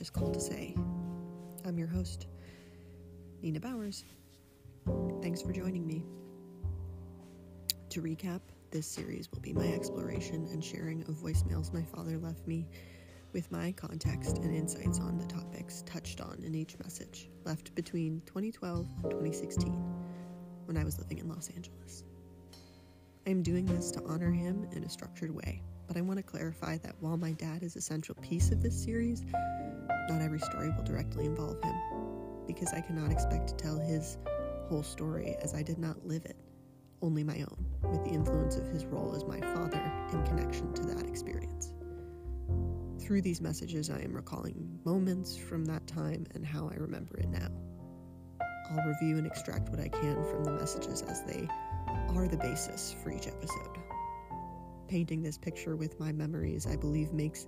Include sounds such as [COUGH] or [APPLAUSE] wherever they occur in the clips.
just called to say I'm your host, Nina Bowers. Thanks for joining me. To recap, this series will be my exploration and sharing of voicemails my father left me with my context and insights on the topics touched on in each message left between 2012 and 2016 when I was living in Los Angeles. I am doing this to honor him in a structured way, but I want to clarify that while my dad is a central piece of this series, not every story will directly involve him, because I cannot expect to tell his whole story as I did not live it, only my own, with the influence of his role as my father in connection to that experience. Through these messages, I am recalling moments from that time and how I remember it now. I'll review and extract what I can from the messages as they are the basis for each episode. Painting this picture with my memories, I believe, makes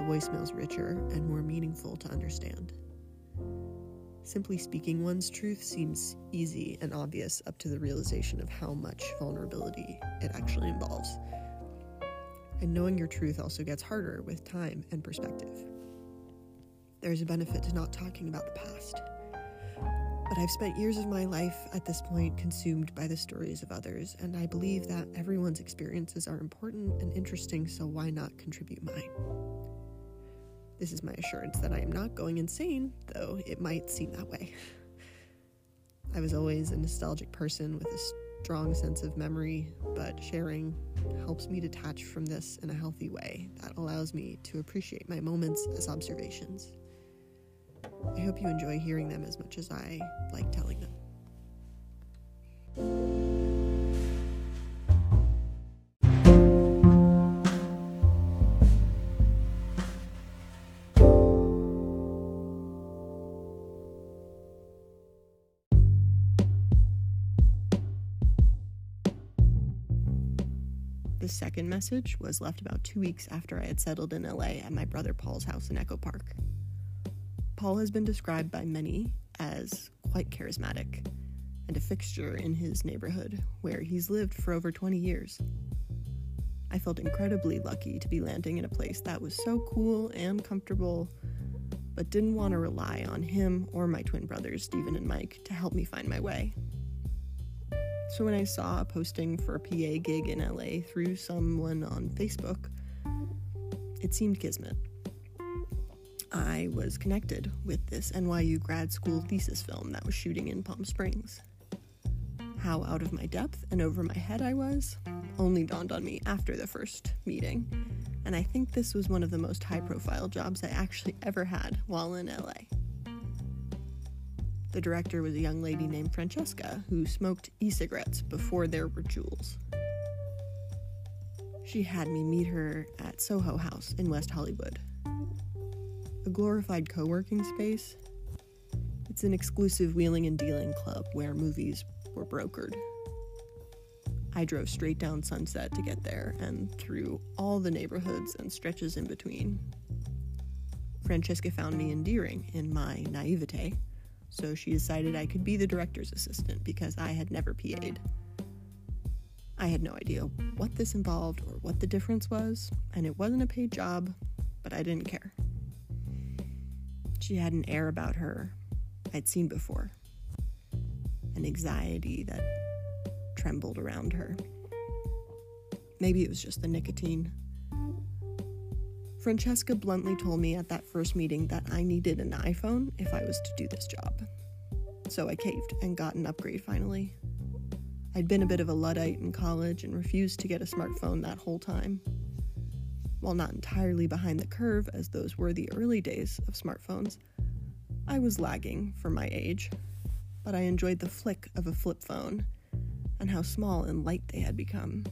the voicemails richer and more meaningful to understand. Simply speaking one's truth seems easy and obvious up to the realization of how much vulnerability it actually involves. And knowing your truth also gets harder with time and perspective. There's a benefit to not talking about the past. But I've spent years of my life at this point consumed by the stories of others, and I believe that everyone's experiences are important and interesting, so why not contribute mine? This is my assurance that I am not going insane, though it might seem that way. I was always a nostalgic person with a strong sense of memory, but sharing helps me detach from this in a healthy way that allows me to appreciate my moments as observations. I hope you enjoy hearing them as much as I like telling them. Second message was left about two weeks after I had settled in LA at my brother Paul's house in Echo Park. Paul has been described by many as quite charismatic and a fixture in his neighborhood, where he's lived for over 20 years. I felt incredibly lucky to be landing in a place that was so cool and comfortable, but didn't want to rely on him or my twin brothers, Stephen and Mike, to help me find my way. So when I saw a posting for a PA gig in LA through someone on Facebook, it seemed kismet. I was connected with this NYU grad school thesis film that was shooting in Palm Springs. How out of my depth and over my head I was only dawned on me after the first meeting, and I think this was one of the most high profile jobs I actually ever had while in LA. The director was a young lady named Francesca who smoked e cigarettes before there were Juuls. She had me meet her at Soho House in West Hollywood, a glorified co working space. It's an exclusive wheeling and dealing club where movies were brokered. I drove straight down Sunset to get there and through all the neighborhoods and stretches in between. Francesca found me endearing in my naivete, so she decided I could be the director's assistant because I had never PA'd. I had no idea what this involved or what the difference was, and it wasn't a paid job, but I didn't care. She had an air about her I'd seen before, an anxiety that trembled around her. Maybe it was just the nicotine. Francesca bluntly told me at that first meeting that I needed an iPhone if I was to do this job. So I caved and got an upgrade finally. I'd been a bit of a Luddite in college and refused to get a smartphone that whole time. While not entirely behind the curve, as those were the early days of smartphones, I was lagging for my age, but I enjoyed the flick of a flip phone and how small and light they had become.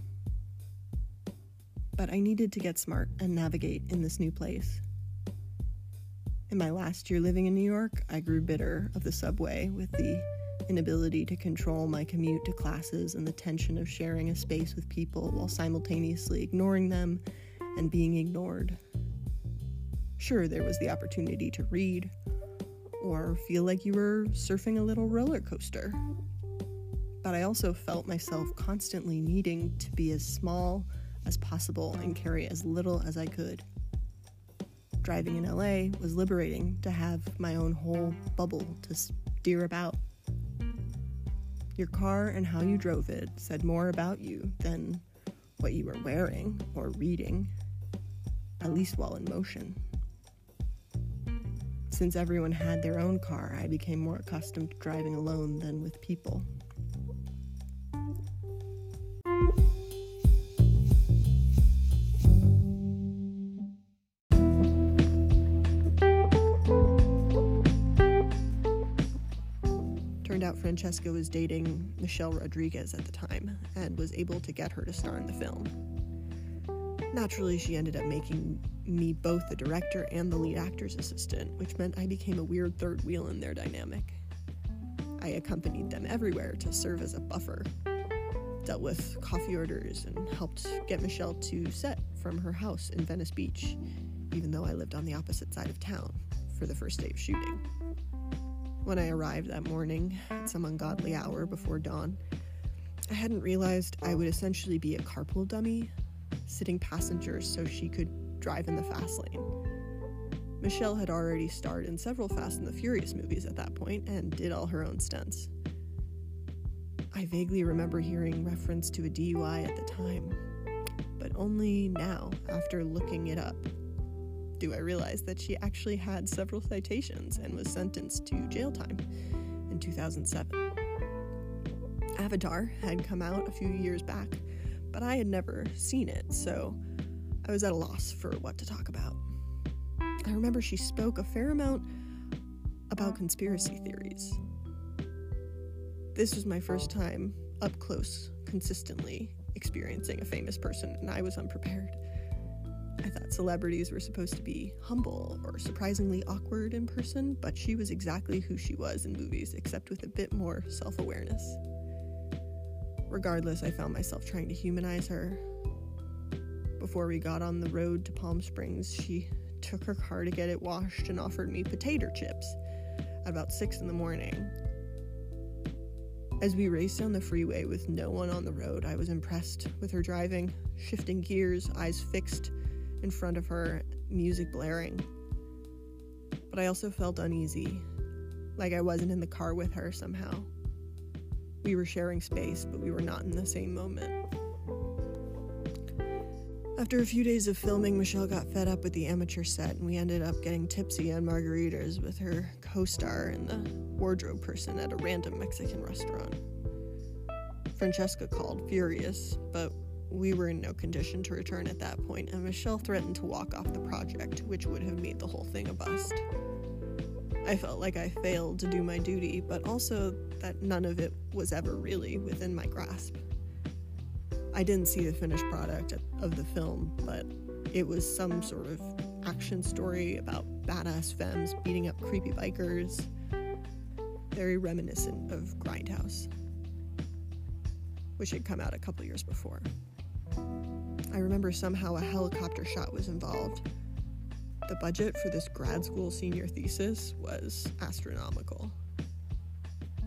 But I needed to get smart and navigate in this new place. In my last year living in New York, I grew bitter of the subway with the inability to control my commute to classes and the tension of sharing a space with people while simultaneously ignoring them and being ignored. Sure, there was the opportunity to read or feel like you were surfing a little roller coaster. But I also felt myself constantly needing to be as small as possible and carry as little as I could. driving in LA was liberating to have my own whole bubble to steer about. Your car and how you drove it said more about you than what you were wearing or reading, at least while in motion. Since everyone had their own car, I became more accustomed to driving alone than with people. Francesca was dating Michelle Rodriguez at the time and was able to get her to star in the film. Naturally, she ended up making me both the director and the lead actor's assistant, which meant I became a weird third wheel in their dynamic. I accompanied them everywhere to serve as a buffer, dealt with coffee orders, and helped get Michelle to set from her house in Venice Beach, even though I lived on the opposite side of town for the first day of shooting. When I arrived that morning, at some ungodly hour before dawn, I hadn't realized I would essentially be a carpool dummy sitting passengers so she could drive in the fast lane. Michelle had already starred in several Fast and the Furious movies at that point and did all her own stunts. I vaguely remember hearing reference to a DUI at the time, but only now, after looking it up, do I realize that she actually had several citations and was sentenced to jail time in 2007. Avatar had come out a few years back, but I had never seen it, so I was at a loss for what to talk about. I remember she spoke a fair amount about conspiracy theories. This was my first time up close, consistently experiencing a famous person, and I was unprepared. I thought celebrities were supposed to be humble or surprisingly awkward in person, but she was exactly who she was in movies, except with a bit more self awareness. Regardless, I found myself trying to humanize her. Before we got on the road to Palm Springs, she took her car to get it washed and offered me potato chips at about 6 in the morning. As we raced down the freeway with no one on the road, I was impressed with her driving, shifting gears, eyes fixed in front of her, music blaring. But I also felt uneasy, like I wasn't in the car with her somehow. We were sharing space, but we were not in the same moment. After a few days of filming, Michelle got fed up with the amateur set, and we ended up getting tipsy on margaritas with her co star and the wardrobe person at a random Mexican restaurant. Francesca called, furious, but we were in no condition to return at that point, and Michelle threatened to walk off the project, which would have made the whole thing a bust. I felt like I failed to do my duty, but also that none of it was ever really within my grasp. I didn't see the finished product of the film, but it was some sort of action story about badass femmes beating up creepy bikers, very reminiscent of Grindhouse, which had come out a couple years before. I remember somehow a helicopter shot was involved. The budget for this grad school senior thesis was astronomical.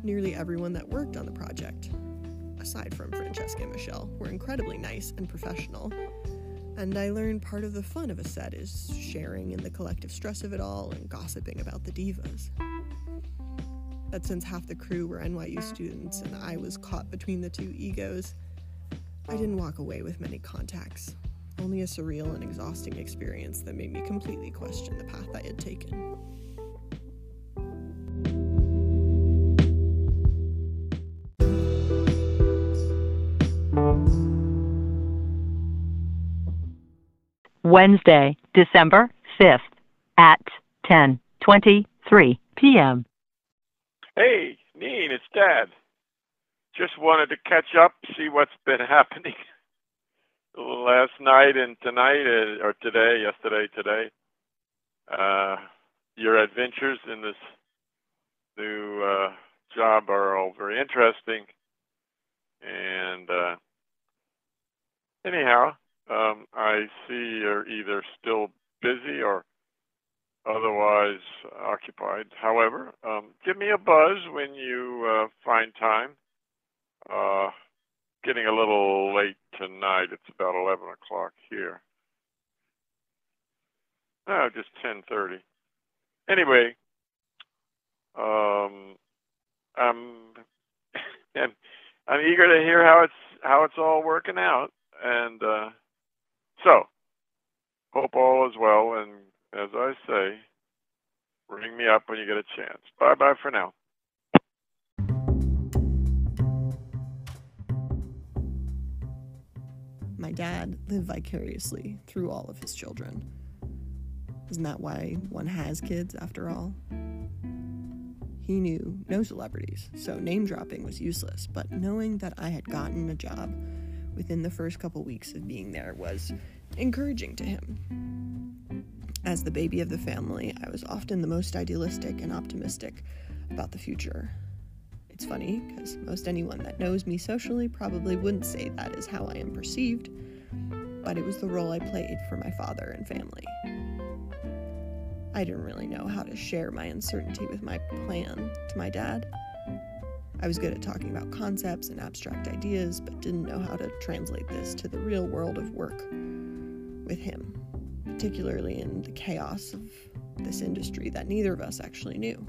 Nearly everyone that worked on the project, aside from Francesca and Michelle, were incredibly nice and professional. And I learned part of the fun of a set is sharing in the collective stress of it all and gossiping about the divas. But since half the crew were NYU students and I was caught between the two egos, I didn't walk away with many contacts, only a surreal and exhausting experience that made me completely question the path I had taken. Wednesday, December 5th at 10:23 p.m. Hey, Neen, it's Dad. Just wanted to catch up, see what's been [LAUGHS] happening last night and tonight, uh, or today, yesterday, today. Uh, your adventures in this new uh, job are all very interesting. And uh, anyhow, um, I see you're either still busy or otherwise occupied. However, um, give me a buzz when you uh, find time. Uh, getting a little late tonight. It's about 11 o'clock here. No, just 10:30. Anyway, um, I'm [LAUGHS] I'm I'm eager to hear how it's how it's all working out, and uh, so hope all is well. And as I say, ring me up when you get a chance. Bye bye for now. My dad lived vicariously through all of his children. Isn't that why one has kids after all? He knew no celebrities, so name dropping was useless, but knowing that I had gotten a job within the first couple weeks of being there was encouraging to him. As the baby of the family, I was often the most idealistic and optimistic about the future. It's funny because most anyone that knows me socially probably wouldn't say that is how I am perceived, but it was the role I played for my father and family. I didn't really know how to share my uncertainty with my plan to my dad. I was good at talking about concepts and abstract ideas, but didn't know how to translate this to the real world of work with him, particularly in the chaos of this industry that neither of us actually knew.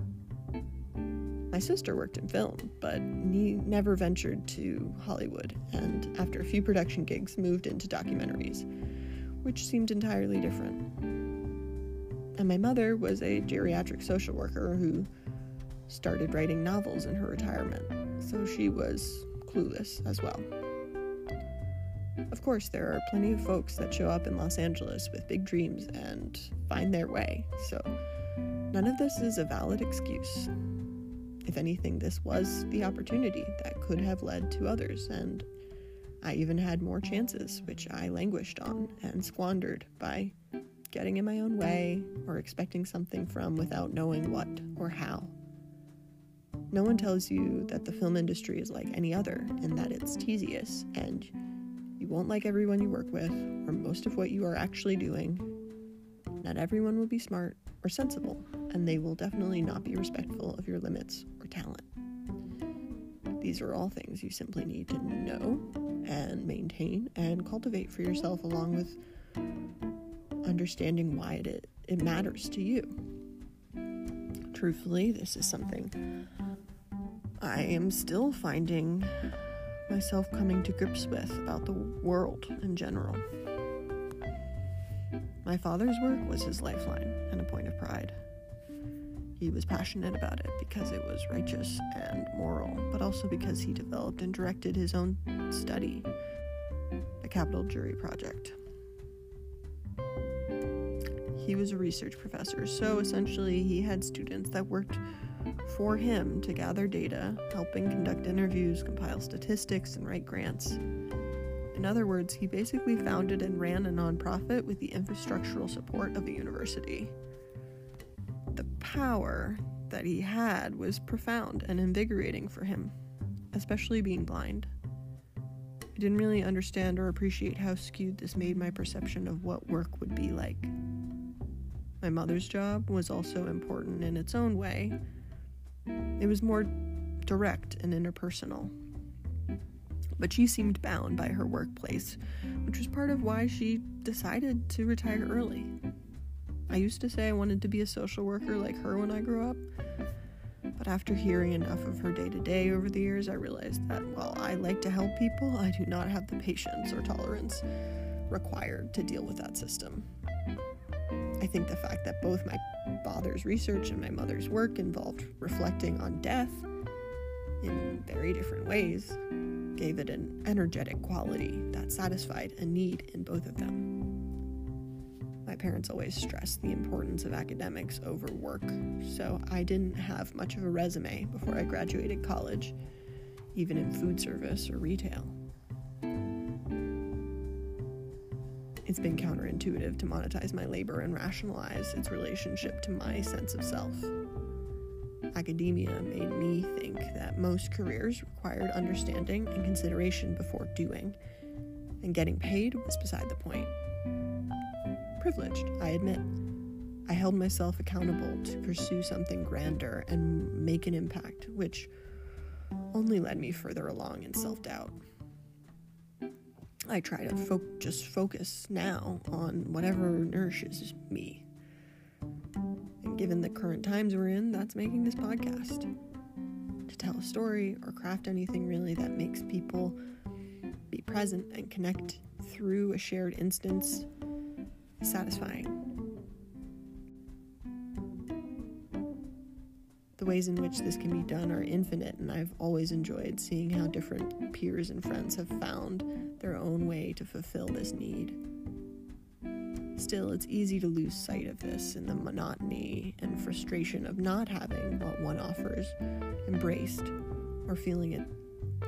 My sister worked in film, but never ventured to Hollywood, and after a few production gigs, moved into documentaries, which seemed entirely different. And my mother was a geriatric social worker who started writing novels in her retirement, so she was clueless as well. Of course, there are plenty of folks that show up in Los Angeles with big dreams and find their way, so none of this is a valid excuse. If anything, this was the opportunity that could have led to others, and I even had more chances, which I languished on and squandered by getting in my own way or expecting something from without knowing what or how. No one tells you that the film industry is like any other and that it's tedious and you won't like everyone you work with or most of what you are actually doing. Not everyone will be smart or sensible, and they will definitely not be respectful of your limits talent. These are all things you simply need to know and maintain and cultivate for yourself, along with understanding why it, it matters to you. Truthfully, this is something I am still finding myself coming to grips with about the world in general. My father's work was his lifeline and a point of pride. He was passionate about it because it was righteous and moral, but also because he developed and directed his own study, the Capital Jury Project. He was a research professor, so essentially he had students that worked for him to gather data, helping conduct interviews, compile statistics, and write grants. In other words, he basically founded and ran a nonprofit with the infrastructural support of a university. Power that he had was profound and invigorating for him, especially being blind. I didn't really understand or appreciate how skewed this made my perception of what work would be like. My mother's job was also important in its own way. It was more direct and interpersonal. But she seemed bound by her workplace, which was part of why she decided to retire early. I used to say I wanted to be a social worker like her when I grew up, but after hearing enough of her day to day over the years, I realized that while I like to help people, I do not have the patience or tolerance required to deal with that system. I think the fact that both my father's research and my mother's work involved reflecting on death in very different ways gave it an energetic quality that satisfied a need in both of them. My parents always stressed the importance of academics over work, so I didn't have much of a resume before I graduated college, even in food service or retail. It's been counterintuitive to monetize my labor and rationalize its relationship to my sense of self. Academia made me think that most careers required understanding and consideration before doing, and getting paid was beside the point. Privileged, I admit. I held myself accountable to pursue something grander and make an impact, which only led me further along in self doubt. I try to fo- just focus now on whatever nourishes me And given the current times we're in, that's making this podcast. To tell a story or craft anything really that makes people be present and connect through a shared instance satisfying. The ways in which this can be done are infinite, and I've always enjoyed seeing how different peers and friends have found their own way to fulfill this need. Still, it's easy to lose sight of this in the monotony and frustration of not having what one offers embraced or feeling it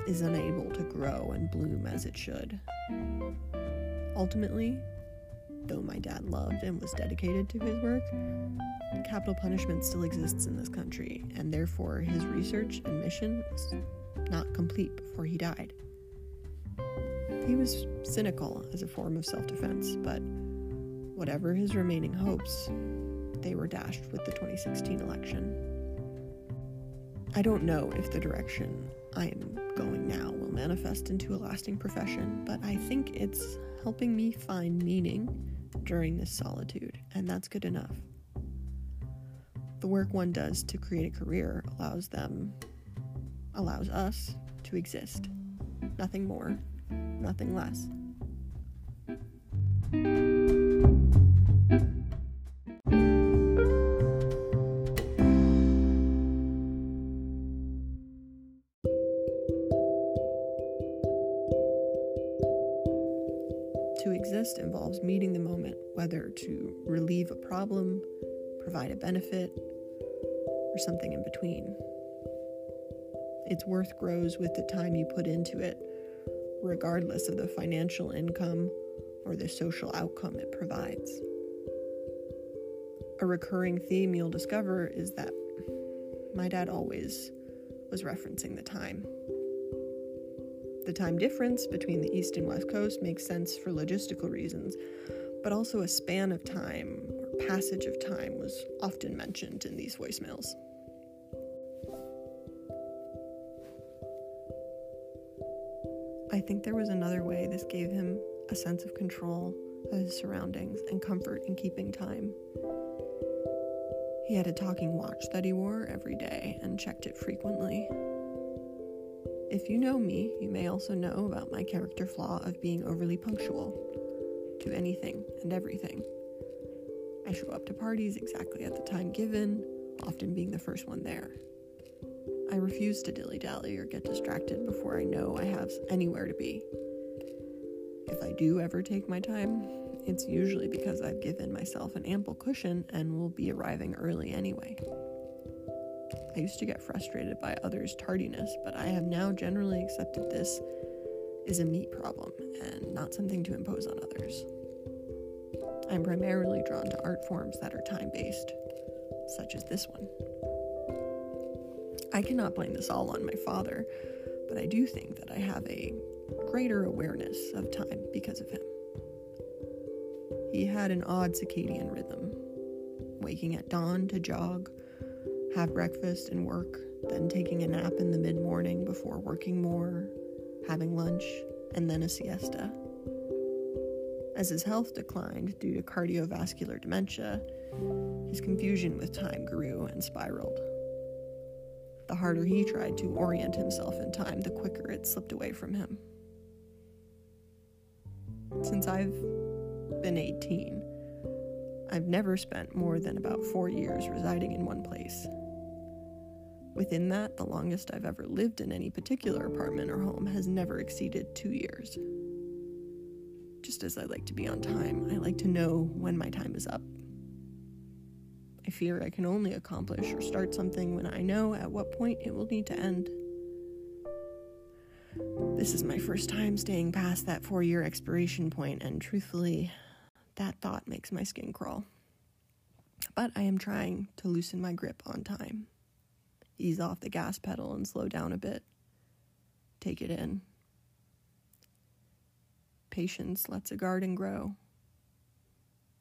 is unable to grow and bloom as it should. Ultimately, though my dad loved and was dedicated to his work, capital punishment still exists in this country, and therefore his research and mission was not complete before he died. He was cynical as a form of self defense, but whatever his remaining hopes, they were dashed with the 2016 election. I don't know if the direction I am going now will manifest into a lasting profession, but I think it's helping me find meaning during this solitude, and that's good enough. The work one does to create a career allows them, allows us to exist. Nothing more, nothing less. Problem, provide a benefit, or something in between. Its worth grows with the time you put into it, regardless of the financial income or the social outcome it provides. A recurring theme you'll discover is that my dad always was referencing the time. The time difference between the East and West Coast makes sense for logistical reasons, but also a span of time passage of time was often mentioned in these voicemails. I think there was another way this gave him a sense of control of his surroundings and comfort in keeping time. He had a talking watch that he wore every day and checked it frequently. If you know me, you may also know about my character flaw of being overly punctual to anything and everything. I show up to parties exactly at the time given, often being the first one there. I refuse to dilly dally or get distracted before I know I have anywhere to be. If I do ever take my time, it's usually because I've given myself an ample cushion and will be arriving early anyway. I used to get frustrated by others' tardiness, but I have now generally accepted this is a me problem and not something to impose on others. I'm primarily drawn to art forms that are time based, such as this one. I cannot blame this all on my father, but I do think that I have a greater awareness of time because of him. He had an odd circadian rhythm, waking at dawn to jog, have breakfast and work, then taking a nap in the mid morning before working more, having lunch, and then a siesta. As his health declined due to cardiovascular dementia, his confusion with time grew and spiraled. The harder he tried to orient himself in time, the quicker it slipped away from him. Since I've been 18, I've never spent more than about four years residing in one place. Within that, the longest I've ever lived in any particular apartment or home has never exceeded two years. Just as I like to be on time, I like to know when my time is up. I fear I can only accomplish or start something when I know at what point it will need to end. This is my first time staying past that four year expiration point, and truthfully, that thought makes my skin crawl. But I am trying to loosen my grip on time, ease off the gas pedal and slow down a bit, take it in. Patience lets a garden grow.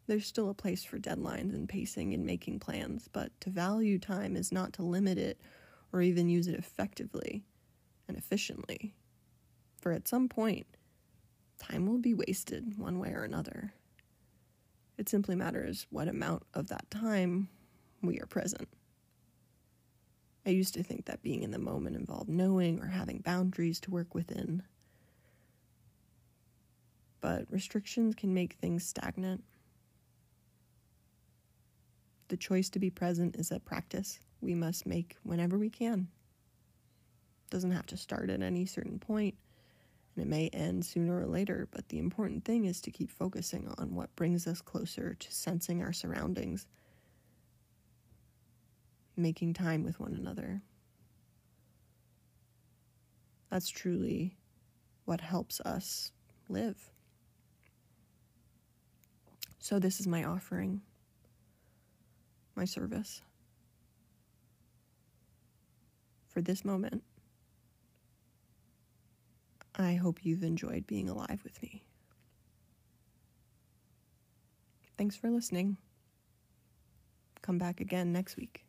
There's still a place for deadlines and pacing and making plans, but to value time is not to limit it or even use it effectively and efficiently. For at some point, time will be wasted one way or another. It simply matters what amount of that time we are present. I used to think that being in the moment involved knowing or having boundaries to work within. But restrictions can make things stagnant. The choice to be present is a practice we must make whenever we can. It doesn't have to start at any certain point, and it may end sooner or later, but the important thing is to keep focusing on what brings us closer to sensing our surroundings, making time with one another. That's truly what helps us live. So, this is my offering, my service. For this moment, I hope you've enjoyed being alive with me. Thanks for listening. Come back again next week.